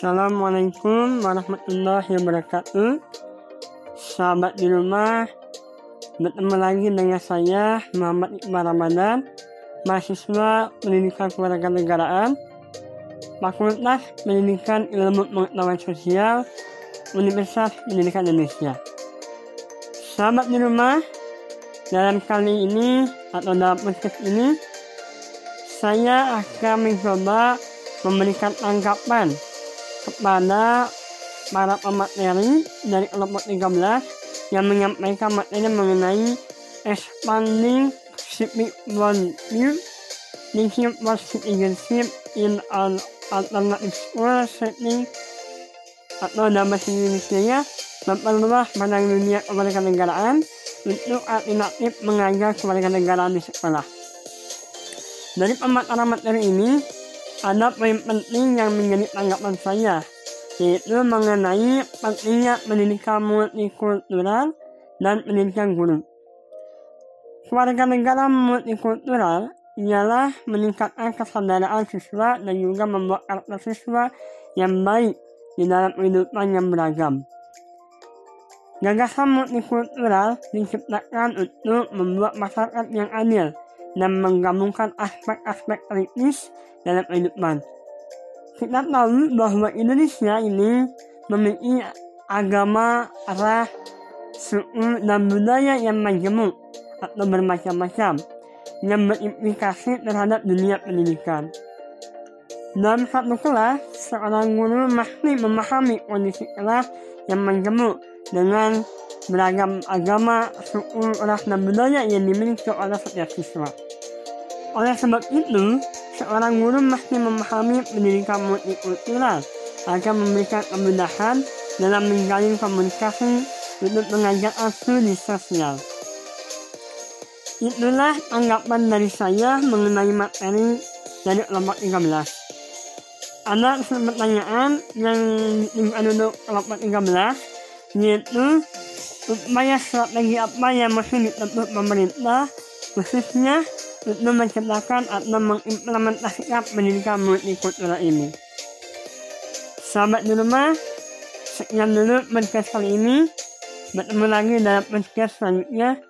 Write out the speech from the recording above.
Assalamualaikum warahmatullahi wabarakatuh. Sahabat di rumah Bertemu lagi dengan saya Muhammad Iqbal Ramadan Mahasiswa Pendidikan Kewarganegaraan. Fakultas Pendidikan Ilmu Pengetahuan Sosial Universitas Pendidikan Indonesia. Sahabat di rumah. Dalam kali ini Atau dalam podcast ini Saya akan mencoba memberikan tanggapan kepada para pemateri dari kelompok 13 yang menyampaikan materi mengenai expanding civic worldview teaching for citizenship in an alternative school setting atau dalam bahasa Indonesia memperluas pandang dunia kewarganegaraan untuk alternatif mengajar kewarganegaraan di sekolah. Dari pemaparan materi ini, ada poin penting yang menjadi tanggapan saya, yaitu mengenai pentingnya pendidikan multikultural dan pendidikan guru. Keluarga negara multikultural ialah meningkatkan kesadaran siswa dan juga membuat karakter siswa yang baik di dalam kehidupan yang beragam. Gagasan multikultural diciptakan untuk membuat masyarakat yang adil dan menggabungkan aspek-aspek kritis dalam kehidupan. Kita tahu bahwa Indonesia ini memiliki agama, ras, suku, dan budaya yang majemuk atau bermacam-macam yang berimplikasi terhadap dunia pendidikan. Dalam satu kelas, seorang guru mesti memahami kondisi kelas yang majemuk dengan beragam agama, suku, ras, dan budaya yang dimiliki oleh setiap siswa. Oleh sebab itu, seorang guru mesti memahami pendidikan multikultural agar memberikan kemudahan dalam menjalin komunikasi untuk mengajarkan studi sosial. Itulah anggapan dari saya mengenai materi dari kelompok 13. Ada pertanyaan yang ditunjukkan untuk kelompok 13 yaitu upaya strategi apa yang mesti ditempuh pemerintah khususnya untuk menciptakan atau mengimplementasikan pendidikan multikultural ini. Sahabat di rumah, sekian dulu podcast kali ini. Bertemu lagi dalam podcast selanjutnya.